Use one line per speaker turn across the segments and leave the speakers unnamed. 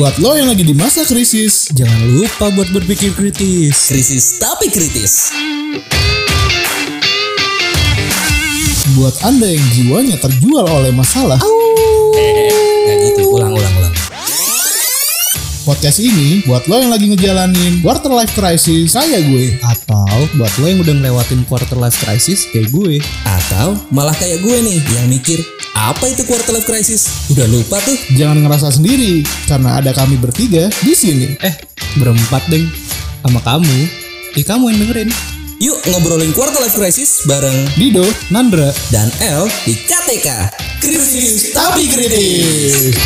Buat lo yang lagi di masa krisis,
Jangan lupa buat berpikir kritis.
Krisis tapi kritis.
buat anda yang jiwanya terjual oleh masalah,
Kayak gitu, ulang ulang ulang.
podcast ini buat lo yang lagi ngejalanin quarter life crisis, saya gue.
Atau buat lo yang udah ngelewatin quarter life crisis kayak gue.
Atau malah kayak gue nih yang mikir apa itu quarter life crisis? Udah lupa tuh.
Jangan ngerasa sendiri, karena ada kami bertiga di sini.
Eh, berempat deng. Sama kamu. Eh, kamu yang dengerin.
Yuk ngobrolin quarter life crisis bareng
Dido,
Nandra.
dan L di KTK. Krisis tapi kritis.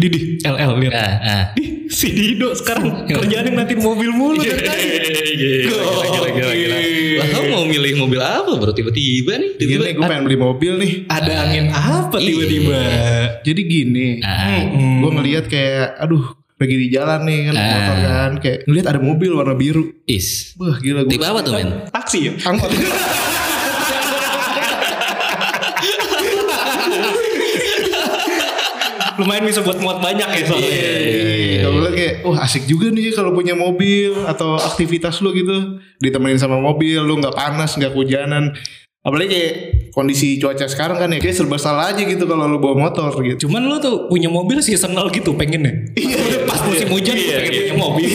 Didi, LL lihat.
Ah, ah.
Ih, si Dido sekarang kerjaan nanti mobil mulu dari tadi.
Gila, gila, gila, gila. Lah kamu mau milih mobil apa bro tiba-tiba nih?
Gini
Tiba-tiba.
gue pengen beli mobil nih.
Ada angin apa tiba-tiba?
Jadi gini,
Ah,
gue ngelihat kayak, aduh, lagi di jalan nih kan,
Ah.
motor kan, kayak ngelihat ada mobil warna biru.
is.
Wah gila gue.
Tipe apa tuh men?
Taksi ya?
Angkot.
Lumayan bisa buat muat banyak ya soalnya.
Kalau gue kayak, wah asik juga nih kalau punya mobil atau aktivitas lu gitu, ditemenin sama mobil, lu nggak panas, nggak hujanan. Apalagi kayak kondisi cuaca sekarang kan ya, kayak serba salah aja gitu kalau lu bawa motor gitu.
Cuman lu tuh punya mobil seasonal gitu pengennya. Iya. Pas musim hujan tuh pengen punya mobil.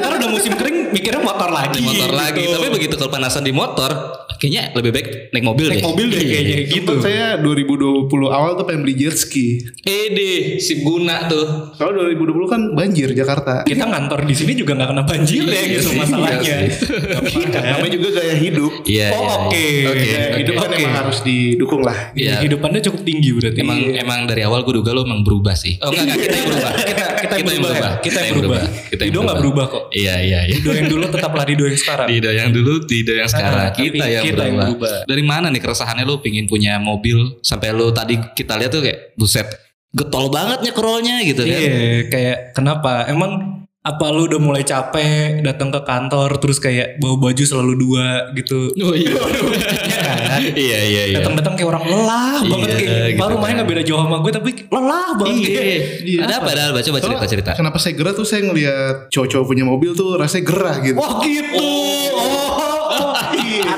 Ntar udah musim kering mikirnya motor lagi.
Motor
gitu.
lagi. Tapi begitu kepanasan di motor, kayaknya lebih baik naik mobil
naik
deh.
mobil deh kayaknya gitu.
Sempet saya 2020 awal tuh pengen beli jet ski.
Eh deh, sip guna tuh.
Kalau 2020 kan banjir Jakarta.
Kita ngantor di sini juga nggak kena banjir ya
Iya
gitu masalahnya.
iya
Namanya juga gaya hidup.
Iya.
Oh,
iya.
oke.
Oke.
Hidup kan
Oke.
emang harus didukung lah.
Iya.
Hidupannya cukup tinggi berarti.
Emang emang dari awal gue duga lo emang berubah sih. Oh enggak, enggak kita yang berubah.
kita kita, yang
yang
berubah, ya? kita yang berubah.
Kita yang
Dido nggak berubah kok.
Iya iya iya.
Dido yang dulu tetaplah Dido yang sekarang.
Dido yang dulu, Dido yang sekarang.
Ah, tapi
kita yang
kita yang
berubah. Dari mana nih keresahannya lu pingin punya mobil sampai lu tadi kita lihat tuh kayak buset getol banget nyekrolnya gitu kan.
Iya, kayak kenapa? Emang apa lu udah mulai capek datang ke kantor terus kayak bawa baju selalu dua gitu.
Oh iya.
kan?
iya iya iya.
Datang-datang kayak orang lelah banget
Iya,
kayak
gitu
baru
kan.
main nggak beda jauh sama gue tapi lelah banget.
Iya.
Iya.
Ada apa? Ada apa? Coba cerita cerita.
Kenapa saya gerah tuh saya ngelihat cowok-cowok punya mobil tuh rasanya gerah gitu.
Wah gitu. Oh,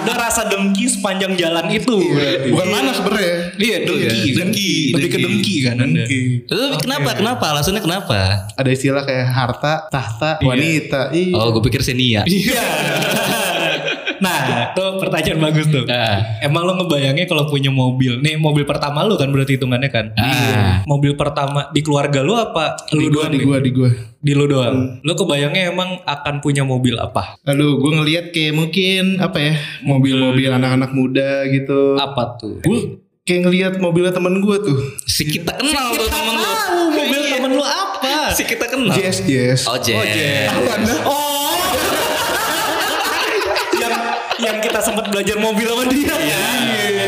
ada rasa dengki sepanjang jalan itu. berarti.
Bukan mana sebenarnya.
Iya dengki,
Iya,
kan?
dengki,
lebih ke
dengki.
dengki kan anda.
Oke.
Tapi kenapa? Kenapa? Alasannya kenapa?
Ada istilah kayak harta, tahta, wanita. Iya.
Oh, gue pikir Senia.
Iya. nah, tuh pertanyaan bagus tuh.
Ah.
Emang lo ngebayangnya kalau punya mobil, nih mobil pertama lo kan berarti hitungannya kan?
Ah.
Mobil pertama di keluarga lo apa?
Di
Lu
gua,
doang
di gua, di gua.
Di lo doang. Lo kebayangnya emang akan punya mobil apa?
Lalu gue ngelihat kayak mungkin apa ya mobil-mobil anak-anak muda gitu.
Apa tuh?
Gue kayak ngelihat mobilnya temen gue tuh.
Si kita kenal tuh temen lu.
Tahu mobil temen lo apa?
Si kita kenal.
Jazz, Jazz.
Oh, Jazz.
Oh. yang belajar mobil sama dia. Iya.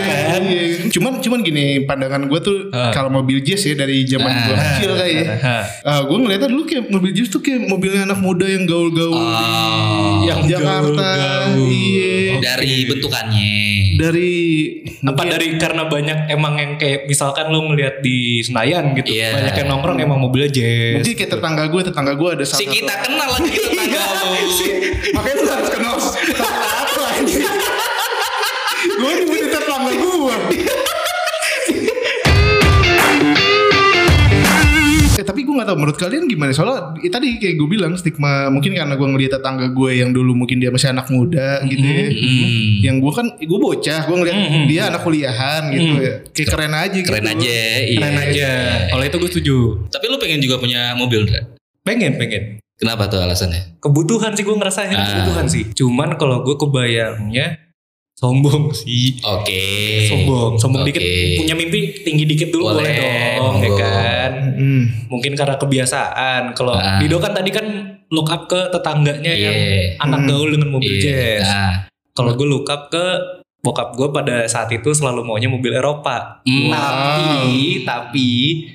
kan?
Iya. Cuman cuman gini pandangan gue tuh
Ah.
kalau mobil jazz ya dari zaman gue
Ah.
kecil kayak ya.
Ah.
gue ngeliatnya dulu kayak mobil jazz tuh kayak mobilnya anak muda yang gaul-gaul
Oh.
Yang
Jakarta. Iya.
Dari bentukannya.
Dari
apa dari karena banyak emang yang kayak misalkan lu ngelihat di Senayan gitu
Iya.
banyak yang nongkrong emang mobilnya jazz
mungkin kayak tetangga gue tetangga gue ada
Si
salah
kita kenal lagi tetangga lu.
makanya lu harus kenal tetangga apa ini gue nyebutin tetangga gue Eh, tapi gue gak tau menurut kalian gimana soalnya eh, tadi kayak gue bilang stigma mungkin karena gue ngeliat tetangga gue yang dulu mungkin dia masih anak muda gitu ya
Hmm.
yang gue kan gue bocah gue ngeliat dia anak kuliahan gitu ya kayak keren aja
Keren
gitu
aja. Iya.
keren aja kalau itu gue setuju
Tapi lu pengen juga punya mobil, Ndra?
pengen pengen
Kenapa tuh alasannya?
kebutuhan sih gue ngerasain
Ah.
kebutuhan sih cuman kalau gue kebayangnya sombong sih
Oke.
sombong sombong
Oke.
dikit punya mimpi tinggi dikit dulu boleh,
Boleh,
dong ya kan
Hmm.
mungkin karena kebiasaan kalau
Ah.
Dido kan tadi kan look up ke tetangganya yang
Iya.
anak
Hmm.
gaul dengan mobil
Iya.
jazz
Nah,
kalau gue look up ke bokap gue pada saat itu selalu maunya mobil Eropa.
Hmm.
Tapi tapi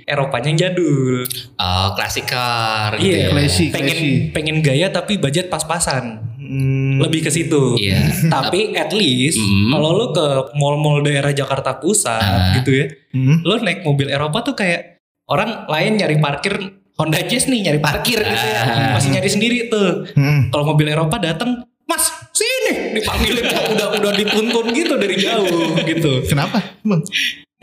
Eropanya yang jadul.
Oh, klasik car gitu
Iya,
ya.
Pengen pengen gaya tapi budget pas-pasan.
Hmm.
Lebih ke situ.
Iya.
Tapi at least
Mm.
kalau lu ke mall-mall daerah Jakarta Pusat
Ah.
gitu ya,
Hmm.
lu naik mobil Eropa tuh kayak orang lain nyari parkir Honda Jazz nih nyari parkir gitu ya,
Ah.
masih nyari sendiri tuh.
Hmm.
Kalau mobil Eropa datang, Mas sini dipanggilin udah udah dituntun gitu dari jauh gitu.
Kenapa? Emang?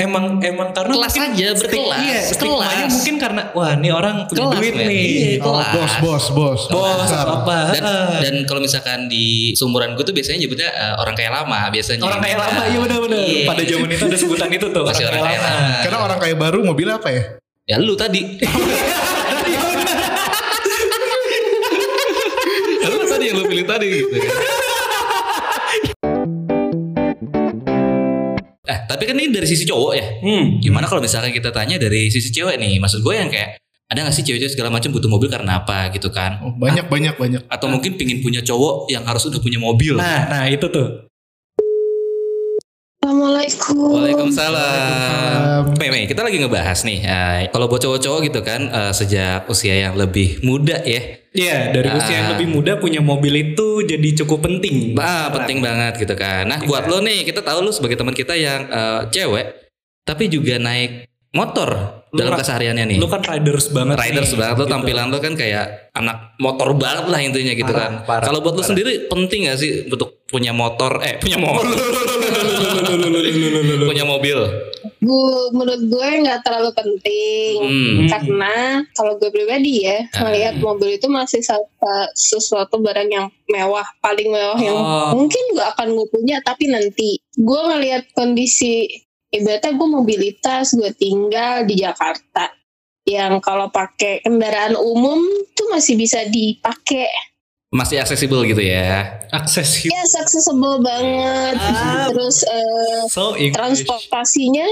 Emang emang karena
Kelas
mungkin
aja, berkelas,
Iya,
kelas.
mungkin karena wah ini orang punya
Kelas,
duit nih.
Iya,
Oh,
kelas.
bos, bos, bos.
Bos
Besar.
apa?
Dan, dan kalau misalkan di sumuran gue tuh biasanya nyebutnya eh, orang kaya lama biasanya.
Orang kaya lama, iya benar-benar.
Iya.
Pada zaman itu ada sebutan itu tuh.
Masih orang kaya lama.
Karena orang kaya baru mobil apa ya?
Ya lu tadi. lu tadi yang lu pilih tadi gitu. Tapi kan ini dari sisi cowok ya.
Hmm.
Gimana kalau misalkan kita tanya dari sisi cewek nih? Maksud gue yang kayak ada gak sih cewek-cewek segala macam butuh mobil karena apa gitu kan?
Oh, banyak, banyak, banyak.
Atau mungkin pingin punya cowok yang harus udah punya mobil.
Nah, nah itu tuh.
Assalamualaikum.
Waalaikumsalam. Meme, kita lagi ngebahas nih. eh, kalau buat cowok-cowok gitu kan, eh, sejak usia yang lebih muda ya,
Iya, dari usia yang
Ah.
lebih muda punya mobil itu jadi cukup penting.
ah, penting banget gitu kan. Nah, buat lo nih, kita tahu lo sebagai teman kita yang eh, cewek, tapi juga naik motor
Lu
dalam kesehariannya nih.
Lu kan riders banget.
Riders
nih,
banget lo
gitu.
tampilan lo kan kayak anak motor banget lah intinya gitu
Parah,
kan.
parah,
Kalau buat lo sendiri penting gak sih untuk punya motor? Eh punya motor, punya mobil.
Bu, menurut gue nggak terlalu penting
Hmm.
karena kalau gue pribadi ya
Ah.
melihat mobil itu masih sesuatu barang yang mewah, paling mewah yang
Oh.
mungkin gue akan gue punya tapi nanti gue ngelihat kondisi ibaratnya gue mobilitas gue tinggal di Jakarta yang kalau pakai kendaraan umum tuh masih bisa dipakai
Masih aksesibel gitu ya.
Akses
ya accessible banget
Ah.
terus eh,
so English.
transportasinya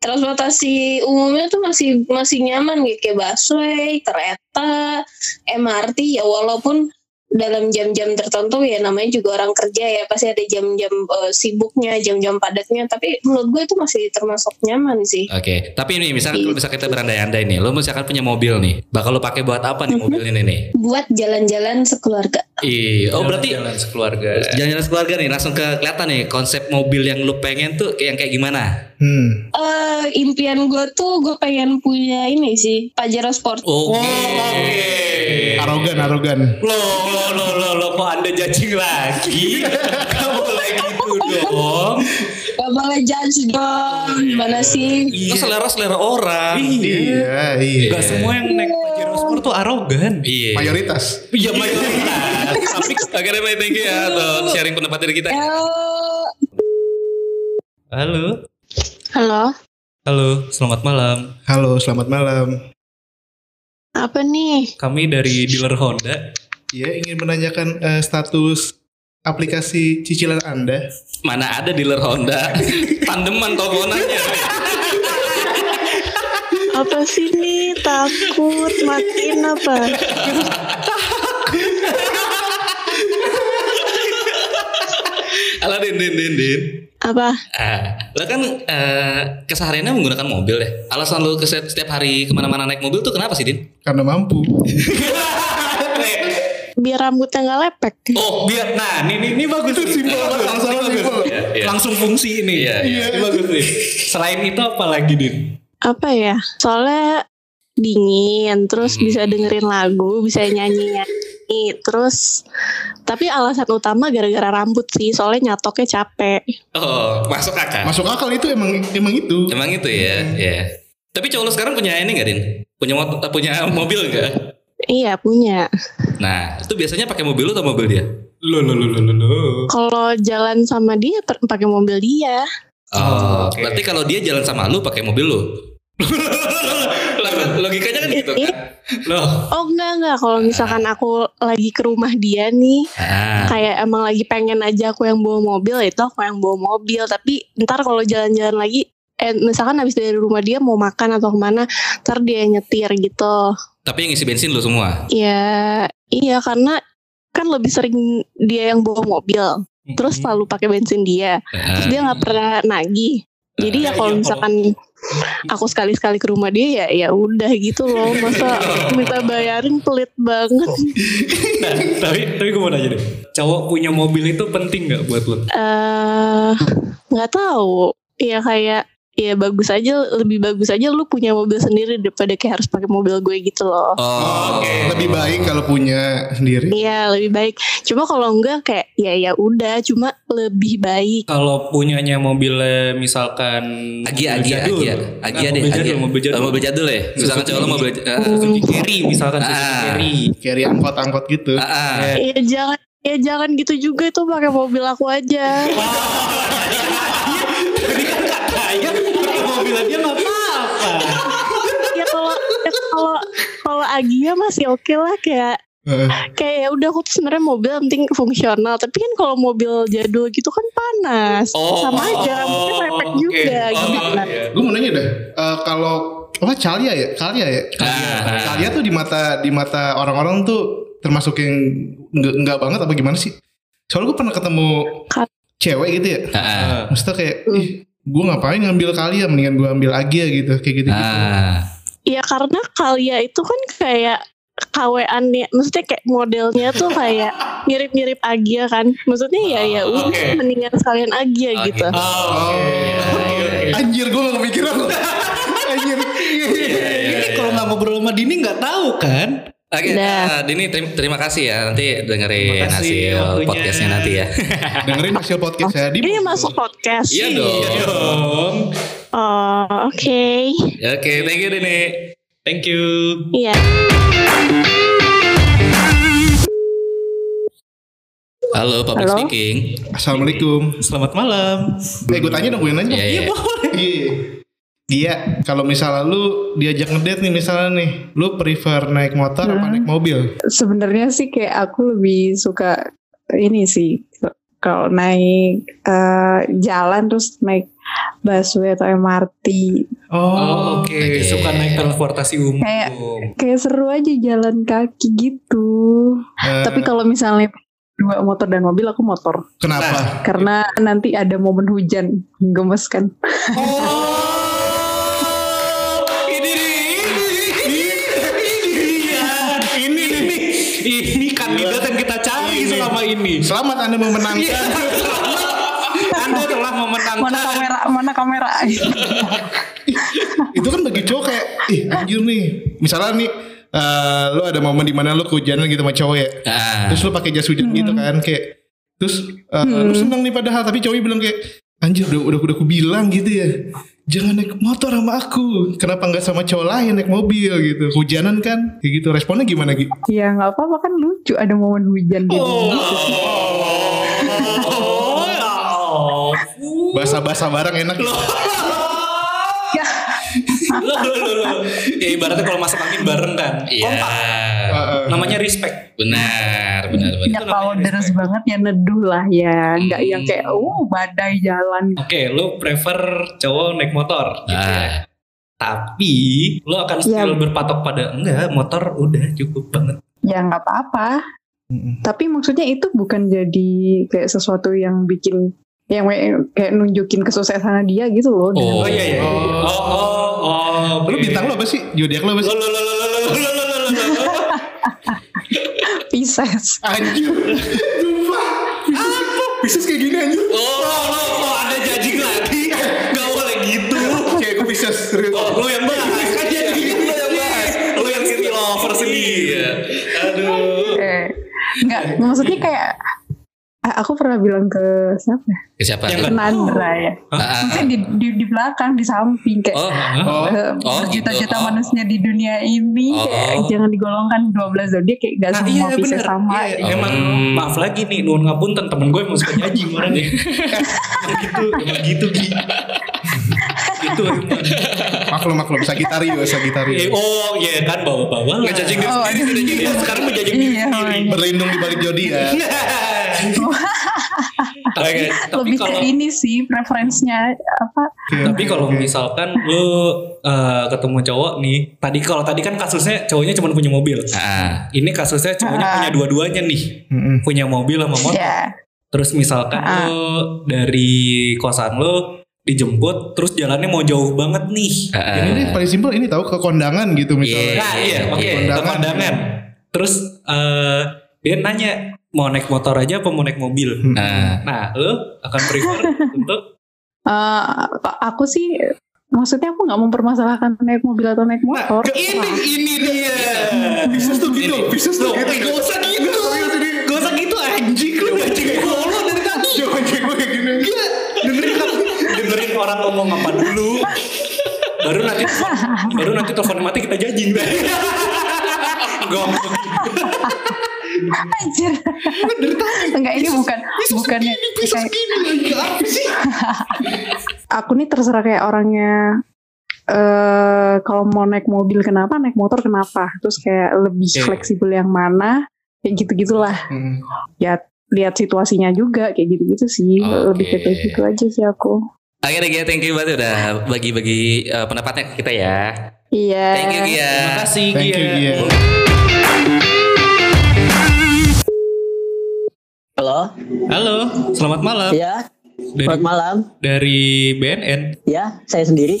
transportasi umumnya tuh masih masih nyaman gitu kayak busway, kereta, MRT ya walaupun dalam jam-jam tertentu ya namanya juga orang kerja ya pasti ada jam-jam eh, sibuknya, jam-jam padatnya tapi menurut gue itu masih termasuk nyaman sih.
Oke, tapi ini misalkan kalau misalkan kita berandai-andai nih, lo misalkan punya mobil nih, bakal lo pakai buat apa nih mobil ini nih?
Buat jalan-jalan sekeluarga.
Iya, oh berarti
jalan sekeluarga.
jalan-jalan sekeluarga nih, langsung ke kelihatan nih konsep mobil yang lo pengen tuh kayak yang kayak gimana?
Hmm.
Eh impian gue tuh gue pengen punya ini sih Pajero Sport.
Oke.
Arogan, arogan.
Lo lo lo lo lo kok Anda judging lagi? Kamu boleh gitu dong.
Gak boleh judge dong. Gimana sih?
Itu selera selera orang.
Iya, iya.
Gak semua yang naik Pajero Sport tuh arogan.
Iya.
Mayoritas.
Iya mayoritas. Tapi deh, May, thank you ya untuk sharing pendapat dari kita.
Halo.
Halo.
Halo.
Halo, selamat malam.
Halo, selamat malam.
Apa nih?
Kami dari dealer Honda.
Ya, ingin menanyakan eh, status aplikasi cicilan Anda.
Mana ada dealer Honda? Tandeman teleponannya.
Apa sih nih takut matiin apa?
Halo Din, Din, Din, Din.
Apa?
Ah, lo kan eh, kesehariannya menggunakan mobil ya. Alasan lo ke setiap hari ke mana-mana naik mobil tuh kenapa sih Din?
Karena mampu.
Biar rambutnya nggak lepek.
Oh, biar nah ini ini, ini bagus nih.
simpel banget,
bagus.
simpel.
Iya, iya.
Langsung fungsi ini.
Iya, iya.
Ini bagus nih. Selain itu apa lagi, Din?
Apa ya? Soalnya dingin, terus
Hmm.
bisa dengerin lagu, bisa nyanyi-nyanyi. Terus tapi alasan utama gara-gara rambut sih, soalnya nyatoknya capek.
Oh, masuk akal.
Masuk akal itu emang emang itu.
Emang itu ya, ya. Tapi cowok lo sekarang punya ini gak Din? Punya motor, punya mobil gak?
Iya punya.
Nah, itu biasanya pakai mobil lo atau mobil dia?
Lo lo lo lo lo. lo.
Kalau jalan sama dia pakai mobil dia.
Oh,
oke.
berarti kalau dia jalan sama lu pakai mobil lu. Log- Logikanya kan gitu. Kan.
Loh,
Oh enggak enggak. Kalau misalkan aku lagi ke rumah dia nih,
Ah,
kayak emang lagi pengen aja aku yang bawa mobil itu aku yang bawa mobil. Tapi ntar kalau jalan-jalan lagi eh, misalkan habis dari rumah dia mau makan atau ke mana ntar dia nyetir gitu.
Tapi yang isi bensin lu semua.
ya iya karena kan lebih sering dia yang bawa mobil. Terus selalu pakai bensin dia. Terus dia nggak pernah nagih. Jadi ya kalau misalkan aku sekali-sekali ke rumah dia ya ya udah gitu loh masa minta bayarin pelit banget
Nah, tapi tapi gue mau nanya deh. Cowok punya mobil itu penting nggak buat lo?
eh nggak tahu ya kayak ya bagus aja lebih bagus aja lu punya mobil sendiri daripada kayak harus pakai mobil gue gitu loh
Oh,
Lebih baik kalau punya sendiri.
Iya lebih baik. Cuma kalau enggak kayak ya ya udah. Cuma lebih baik.
Kalau punyanya mobilnya misalkan
Agia, Agia. Agia, Agia deh,
mobil jadul,
Agia.
mobil jadul.
Oh, mobil jadul ya. Misalkan cowok mobil uh,
Suzuki Carry misalkan Suzuki
Ah.
Carry.
Carry angkot-angkot gitu.
ah, ah.
Ya jangan ya jangan gitu juga itu pakai mobil aku aja.
Kayak pakai mobil aja nggak apa-apa.
ya kalau ya kalau kalau Agia masih oke lah kayak
Heeh.
kayak ya udah aku tuh sebenarnya mobil penting fungsional tapi kan kalau mobil jadul gitu kan panas
Oh,
sama aja rambutnya mepet
oke.
juga
Oh,
gitu
iya.
Gue mau nanya dah, eh, kalau apa Calia ya, Calia ya,
Ah.
Calia tuh di mata di mata orang-orang tuh termasuk yang enggak, enggak banget apa gimana sih? Soalnya gue pernah ketemu
Ka-
cewek gitu ya,
ah.
maksudnya kayak, ih, gue ngapain ngambil Calia, mendingan gue ambil Agia gitu, kayak gitu. gitu.
Ah.
Ya karena Kalia itu kan kayak kawean ya, maksudnya kayak modelnya tuh kayak mirip-mirip Agia kan. Maksudnya ya ya udah
Oke.
mendingan sekalian Agia
Oke.
gitu.
Oh, anjir gue gak kepikiran. anjir.
Ini kalau nggak ngobrol sama Dini nggak tahu kan?
Oke,
Dah.
ah, Dini terima, terima kasih ya. Nanti dengerin
kasih
hasil
waktunya.
podcastnya nanti ya.
Dengerin hasil podcast saya di
Ini masuk podcast.
Iya dong.
dong.
Oh, oke.
Oke, thank you Dini.
Thank you.
Iya.
Halo, public
Halo.
speaking.
Assalamualaikum.
Selamat malam.
Eh gue tanya dong, gue nanya.
Iya, iya.
Iya. Iya, kalau misalnya lu diajak ngedate nih misalnya nih, lu prefer naik motor apa naik mobil?
sebenarnya sih kayak aku lebih suka ini sih kalau naik eh, jalan terus naik busway atau MRT
Oh, oke.
Oke.
Suka naik transportasi umum.
Kayak- kayak seru aja jalan kaki gitu
Eh,
tapi kalau misalnya dua motor dan mobil aku motor
kenapa?
karena nanti ada momen hujan gemes kan
Oh, ini.
Selamat Anda memenangkan.
Anda telah memenangkan.
mana kamera mana kamera
itu kan bagi cowok kayak, ih anjir nih. Misalnya nih, eh, lu ada momen di mana lu kehujanan gitu sama cowok ya.
Ah.
Terus lu pakai jas hujan gitu kan kayak terus eh, lu senang nih padahal tapi cowoknya bilang kayak anjir udah udah udah aku bilang gitu ya. Jangan naik motor sama aku. Kenapa nggak sama cowok lain naik mobil gitu. Hujanan kan kayak gitu. Responnya gimana Gi?
ya nggak apa-apa kan lucu ada momen hujan gitu
Oh,
Bahasa-bahasa bareng enak.
Loh, loh, loh, loh. Ya ibaratnya kalau masak angin bareng kan.
Iya.
Kompak. Namanya respect.
Benar, benar, benar.
ya kalau deres banget ya neduh lah ya nggak yang kayak
Hmm.
uh badai jalan
Oke, lu prefer cowok naik motor. gitu ya.
Ah.
Tapi lu akan still berpatok pada enggak, motor udah cukup banget.
ya nggak apa-apa tapi maksudnya itu bukan jadi kayak sesuatu yang bikin yang we- kayak nunjukin kesuksesan dia gitu loh
Oh,
Oh iya iya. Oh oh oh.
Lu bintang lu apa sih? Zodiak lu apa sih?
Lo lo lo lo lo lo lo lo lo lo.
Pisces
Anjir. Apa? Pisces kayak gini anjir.
Oh, lo lo ada jajing lagi. Gak boleh gitu.
Kayak gue Pisces.
Oh, lo yang bahas kan lo yang bahas. Lo yang city lover sendiri. Aduh.
eh, nggak maksudnya kayak ah, aku pernah bilang ke siapa ya?
Ke siapa?
Yang
ke Nandra ya
Ah, ah,
maksudnya di, di, di belakang di samping kayak
Oh, ah.
Oh.
eh,
Oh,
berjuta-juta
gitu. Oh.
manusia di dunia ini kayak
Oh.
jangan digolongkan 12 zodiak kayak gak
Nah,
semua
iya
bisa
bener.
sama
Iya,
gitu.
Emang
Hmm.
maaf lagi nih, nuhun ngapunten temen gue emang suka nyaji orangnya. emang gitu, emang gitu Gi. gitu emang.
Maklum maklum Sagitarius
Eh,
Sagitarius.
oh iya kan bawa-bawa.
Ngejajing diri
Oh,
sendiri,
iya.
ngejajing
Iya, sekarang menjajing diri
Iya,
sendiri.
iya.
Berlindung di balik zodiak.
tapi, tapi
lebih ke
kalau
ini sih preferensinya apa
tapi kalau misalkan lu eh, ketemu cowok nih, tadi kalau tadi kan kasusnya cowoknya cuma punya mobil.
Ah.
Ini kasusnya cowoknya
Ah.
punya dua-duanya nih.
Mm-mm.
Punya mobil sama motor.
ya
Terus misalkan
Ah.
lo dari kosan lo dijemput, terus jalannya mau jauh banget nih.
Ah,
Ini nih paling simpel ini tahu ke kondangan gitu
Iya.
misalnya.
Nah, iya, oke,
iya.
ke
Kondangan.
kondangan. Terus eh dia nanya mau naik motor aja apa mau naik mobil.
Ah.
Nah, lo akan prefer untuk
Eh, aku sih maksudnya aku nggak mempermasalahkan naik mobil atau naik motor.
ini ini dia.
Bisnis tuh gitu, bisnis tuh gitu.
Gak usah gitu. Gak usah gitu anjing lu anjing lo dari tadi.
Jangan kayak gue kayak gini.
dengerin dengerin orang ngomong apa dulu baru nanti baru nanti telepon mati kita jajing Gak
Anjir. Enggak ini bukan bukannya kayak aku nih terserah kayak orangnya eh kalau mau naik mobil kenapa naik motor kenapa terus kayak lebih
Oke.
fleksibel yang mana kayak gitu gitulah
Hmm.
ya lihat situasinya juga kayak gitu gitu sih lebih ke kayak gitu aja sih aku
Oke deh Gia, thank you banget udah bagi-bagi eh, pendapatnya ke kita ya.
iya
Thank you Gia.
Terima kasih
Thank you,
Gia.
Halo,
Halo, selamat malam.
ya,
Dari,
selamat malam.
dari BNN.
Ya, saya sendiri.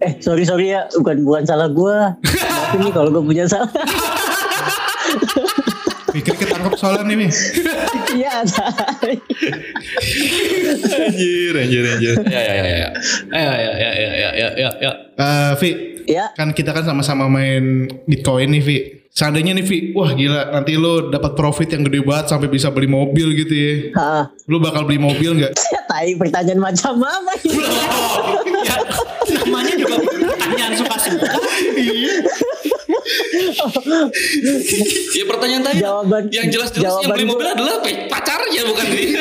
eh, sorry sorry ya, bukan bukan salah gua. Maafin nih kalau gue punya salah.
Pikir ketangkep soalnya nih, Mi.
Iya,
Anjir, anjir, anjir. Ya, ya, ya, ya.
Ayo, ayo, ayo, ayo, ayo, ayo, ayo, ayo.
Eh, Vi,
ya.
kan kita kan sama-sama main Bitcoin nih, Vi. Seandainya nih, Vi, wah gila, nanti lo dapat profit yang gede banget sampai bisa beli mobil gitu ya.
Ah,
Lo bakal beli mobil nggak?
tai pertanyaan macam apa ini?
Ya, namanya juga pertanyaan suka-suka.
Ya pertanyaan tadi
Jawaban
yang jelas-jelas yang
jawaban
beli
gua-
mobil adalah pe- pacarnya bukan dia.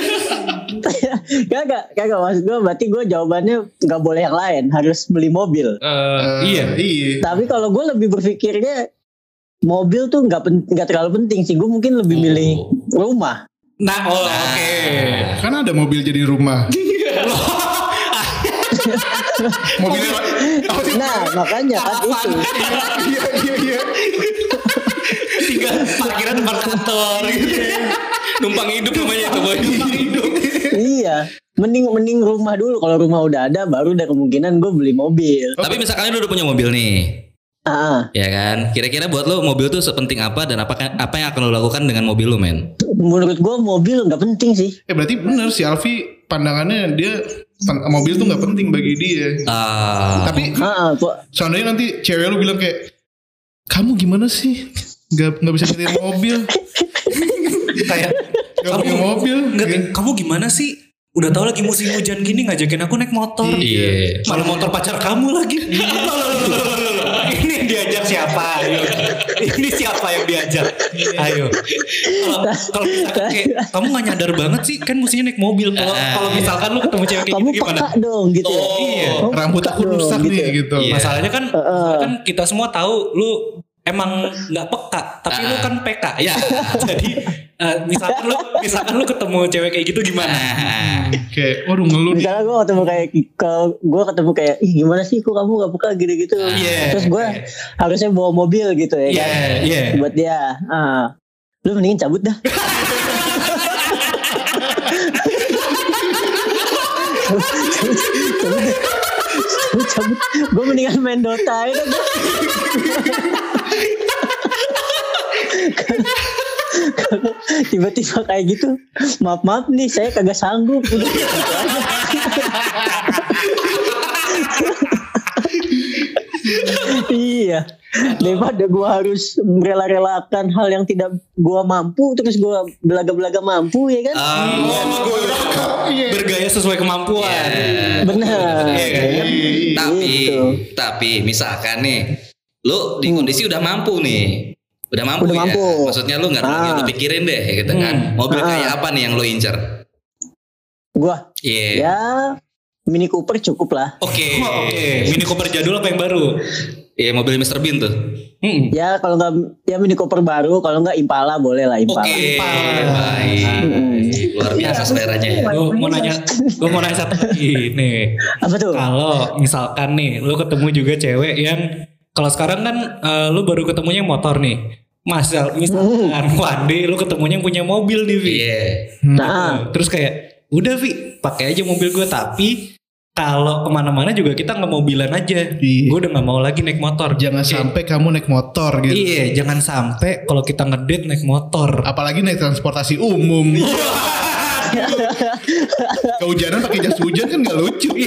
kagak, kagak maksud gue berarti gue jawabannya nggak boleh yang lain, harus beli mobil.
Eh,
Eh,
iya.
Iya.
Tapi kalau gue lebih berpikirnya mobil tuh nggak nggak terlalu penting sih. Gue mungkin lebih milih rumah.
Nah, oh, oke.
Kan ada mobil jadi rumah. Mobilnya oh?
Nah makanya kan itu.
iya iya iya.
Tinggal parkiran depan kantor gitu.
Numpang hidup namanya itu boy.
iya. Mending mending rumah dulu. Kalau rumah udah ada, baru ada kemungkinan gue beli mobil.
Tapi misalkan lu udah punya mobil nih,
Ah,
ya kan? Kira-kira buat lo mobil tuh sepenting apa dan apa apa yang akan lo lakukan dengan mobil lo, men?
menurut gue mobil nggak penting sih.
Eh berarti bener si Alfi pandangannya dia mobil tuh nggak penting bagi dia.
Ah,
Tapi
po-
seandainya nanti cewek lu bilang kayak kamu gimana sih? Gak, nggak bisa nyetir mobil,
Kayak
gak punya mobil.
Enggak, kamu gimana sih? Udah tahu lagi musim hujan gini ngajakin aku naik motor.
Iya.
Malah motor pacar kamu lagi. yang diajak siapa? Ayo. Ini siapa yang diajak? Ayo. Kalau kayak kamu nggak nyadar banget sih kan mestinya naik mobil. Kalau kalau misalkan lu ketemu cewek kayak
kamu
gitu gimana?
peka dong gitu. ya.
Iya.
Kamu
Rambut
peka
aku
dong,
rusak nih gitu.
Iya.
Masalahnya kan
Heeh.
kan kita semua tahu lu emang nggak peka, tapi lu kan PK ya. Jadi eh, misalkan lu misalkan lu ketemu cewek kayak gitu gimana?
Kayak waduh ngeluh nih.
Misalnya gue ketemu kayak kalau gue ketemu kayak ih gimana sih kok kamu gak peka gitu-gitu.
Iya.
Terus gue harusnya bawa mobil gitu ya
Iya,
kan.
iya.
Buat dia. Ah. Lu mendingin cabut dah. cabut, cabut. Gue mendingan main Dota. Kalau tiba-tiba kayak gitu maaf maaf nih saya kagak sanggup udah aja. iya daripada gue harus merela-relakan hal yang tidak gue mampu terus gue belaga-belaga mampu ya kan
Ah,
Bergaya sesuai kemampuan.
benar
Iya
tapi
Gitu.
tapi misalkan nih, lu di kondisi udah mampu nih. Udah mampu
Udah
ya.
mampu.
Maksudnya lu nggak
Ah.
lu pikirin deh gitu kan. Mobil
Ah.
kayak apa nih yang lu incer?
gue
Iya.
ya Mini Cooper cukup lah
Oke.
Oke, Mini Cooper jadul apa yang baru?
Iya mobil Mr. Bean tuh.
Hmm.
ya kalau nggak ya Mini Cooper baru kalau nggak Impala boleh lah Impala
Oke. Baik. Luar biasa seleranya ya.
Gue mau nanya, gue mau nanya satu lagi nih.
apa tuh
Kalau misalkan nih, lu ketemu juga cewek yang kalau sekarang kan eh, lu baru ketemunya motor nih. Masal, misalkan one day lu ketemunya yang punya mobil nih, Vi.
Iya.
Nah,
Terus kayak, udah Vi, pakai aja mobil gue. Tapi kalau ke mana-mana juga kita nggak mobilan aja.
Iya.
Gue udah nggak mau lagi naik motor.
Jangan
Kayak,
sampai kamu naik motor gitu.
Iya, jangan sampai kalau kita ngedate naik motor.
Apalagi naik transportasi umum. Kehujanan pakai jas hujan kan gak lucu.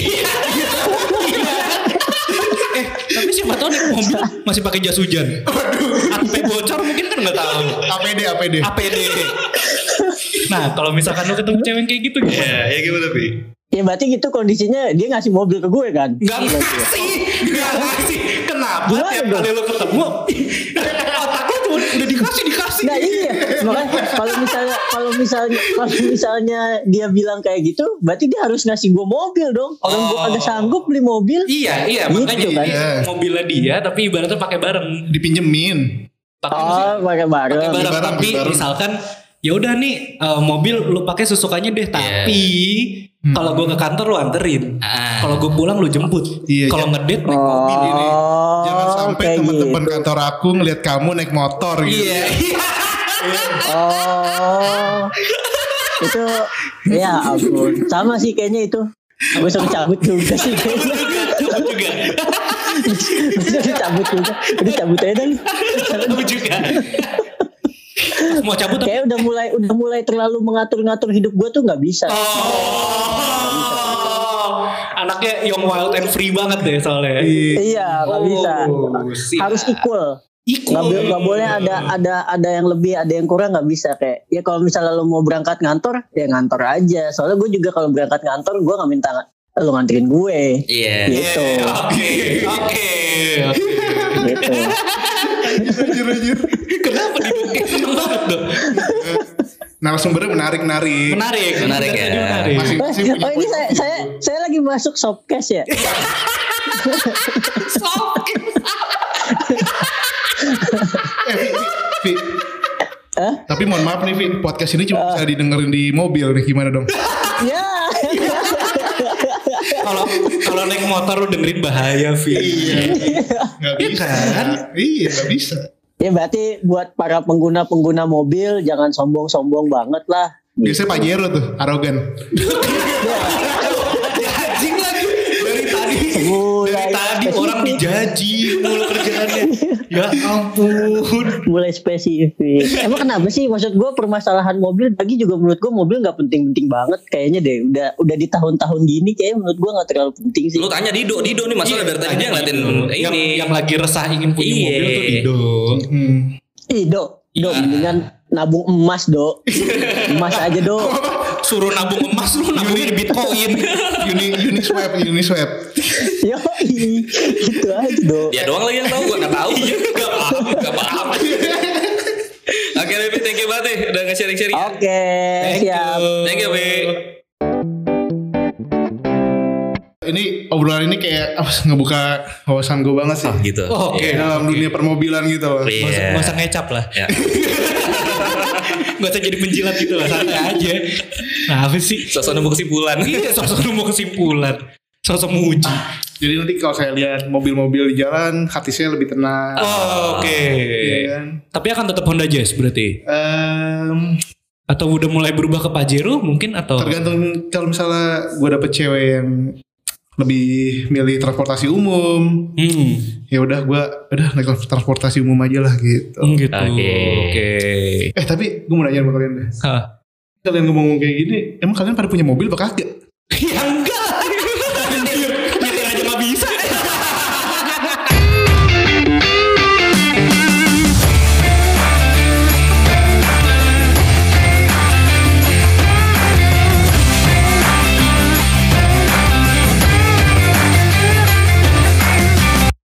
eh, tapi siapa tahu naik mobil masih pakai jas hujan. ATP bocor mungkin kan nggak tahu.
APD APD.
APD. Nah, kalau misalkan lu ketemu cewek kayak gitu gimana?
Iya, ya gimana, Pi?
ya berarti gitu kondisinya dia ngasih mobil ke gue kan?
Gak ngasih, gak ngasih. Kenapa
Gimana
tiap kali lu ketemu otaknya cuma udah dikasih dikasih.
Nah iya, makanya kalau misalnya kalau misalnya kalau misalnya dia bilang kayak gitu, berarti dia harus ngasih gue mobil dong. Orang gue
Oh.
agak sanggup beli mobil.
Iya, iya,
Gitu
makanya
kan?
jadi mobilnya dia tapi ibaratnya pakai bareng.
Dipinjemin.
Pakai
Oh, pakai bareng.
pakai bareng.
bareng,
Tapi
bareng.
misalkan ya udah nih eh, mobil lu pakai sesukannya deh, tapi kalau gue ke kantor lu anterin.
Ah.
Kalau gue pulang lu jemput.
Iya,
kalau
jangan-
ngedate naik mobil ini.
Oh,
Jangan sampai teman-teman
gitu.
kantor aku ngelihat kamu naik motor gitu.
Iya.
Oh, itu ya ampun, sama sih kayaknya itu. Gue suruh cabut juga sih kayaknya.
juga.
Gue suruh cabut juga. Udah cabut aja dah.
Gue juga. Mau cabut
Kayak udah mulai udah mulai terlalu mengatur-ngatur hidup gue tuh nggak bisa.
Oh. Anaknya young wild and free banget deh soalnya.
Iya, nggak bisa.
siap.
Harus equal.
Equal.
Nggak, bo- nggak boleh ada ada ada yang lebih ada yang kurang nggak bisa kayak ya kalau misalnya lo mau berangkat ngantor ya ngantor aja soalnya gue juga kalau berangkat ngantor gue nggak minta lo nganterin gue
Iya.
gitu
Oke, oke, oke.
gitu
Anjir, anjir.
Kenapa didukung? Seneng banget dong.
Narasumbernya menarik menarik.
Menarik,
Menarik ya.
Menarik.
Masing-masing
oh,
punya
oh ini saya saya saya lagi masuk shopcast ya
Eh, Vi, Vi.
Hah?
Tapi mohon maaf nih Vi, podcast ini cuma bisa didengerin di mobil nih gimana dong?
ya
Kalau kalau naik motor lu dengerin bahaya, Vi.
Gak bisa.
kan?
Iya gak bisa.
ya berarti buat para pengguna pengguna mobil jangan sombong-sombong banget lah
Biasanya Pajero tuh arogan.
Anjing lagi dari tadi. Dari
mulai
tadi
spesifik.
orang dijaji mulu kerjaannya. Ya ampun.
mulai spesifik emang kenapa sih maksud gue permasalahan mobil bagi juga menurut gue mobil nggak penting-penting banget kayaknya deh udah udah di tahun-tahun gini kayaknya menurut gue nggak terlalu penting sih
Lu tanya Dido, Dido nih masalah dari tadi dia ngeliatin
yang,
ini.
yang lagi resah ingin punya
Iya.
mobil tuh Dido.
Hmm.
Ih, do, do,
Iya.
mendingan nabung emas, do. emas aja, do.
Suruh nabung emas lu nabungnya di Bitcoin.
Uni Uniswap, Uniswap.
Yo, gitu aja, do.
Dia doang lagi yang tahu, gua nggak tahu.
Gak paham, gak paham.
Oke, Levi, thank you banget nih udah nge-sharing-sharing.
Oke, siap.
Thank you, Levi.
Ini obrolan ini kayak apa ngebuka wawasan gue banget sih.
Oh, gitu.
Oke.
Dalam dunia permobilan gitu.
Iya.
Gak usah, ngecap lah.
Ya.
Gak usah jadi penjilat gitu lah. Santai aja. Nah apa sih?
Sosok nemu kesimpulan.
Iya sosok mau kesimpulan. Sosok muji.
Jadi nanti kalau saya lihat mobil-mobil di jalan, hati saya lebih tenang.
Oh, Oke.
Iya kan?
Tapi akan tetap Honda Jazz berarti?
Em,
Atau udah mulai berubah ke Pajero mungkin atau?
tergantung kalau misalnya gue dapet cewek yang lebih milih transportasi umum,
Hmm.
ya udah gue udah naik transportasi umum aja lah gitu.
gitu.
Oke.
Oke.
Eh tapi gue mau nanya sama kalian deh.
Hah.
Kalian ngomong kayak gini, emang kalian pada punya mobil apa kagak?
Ya enggak.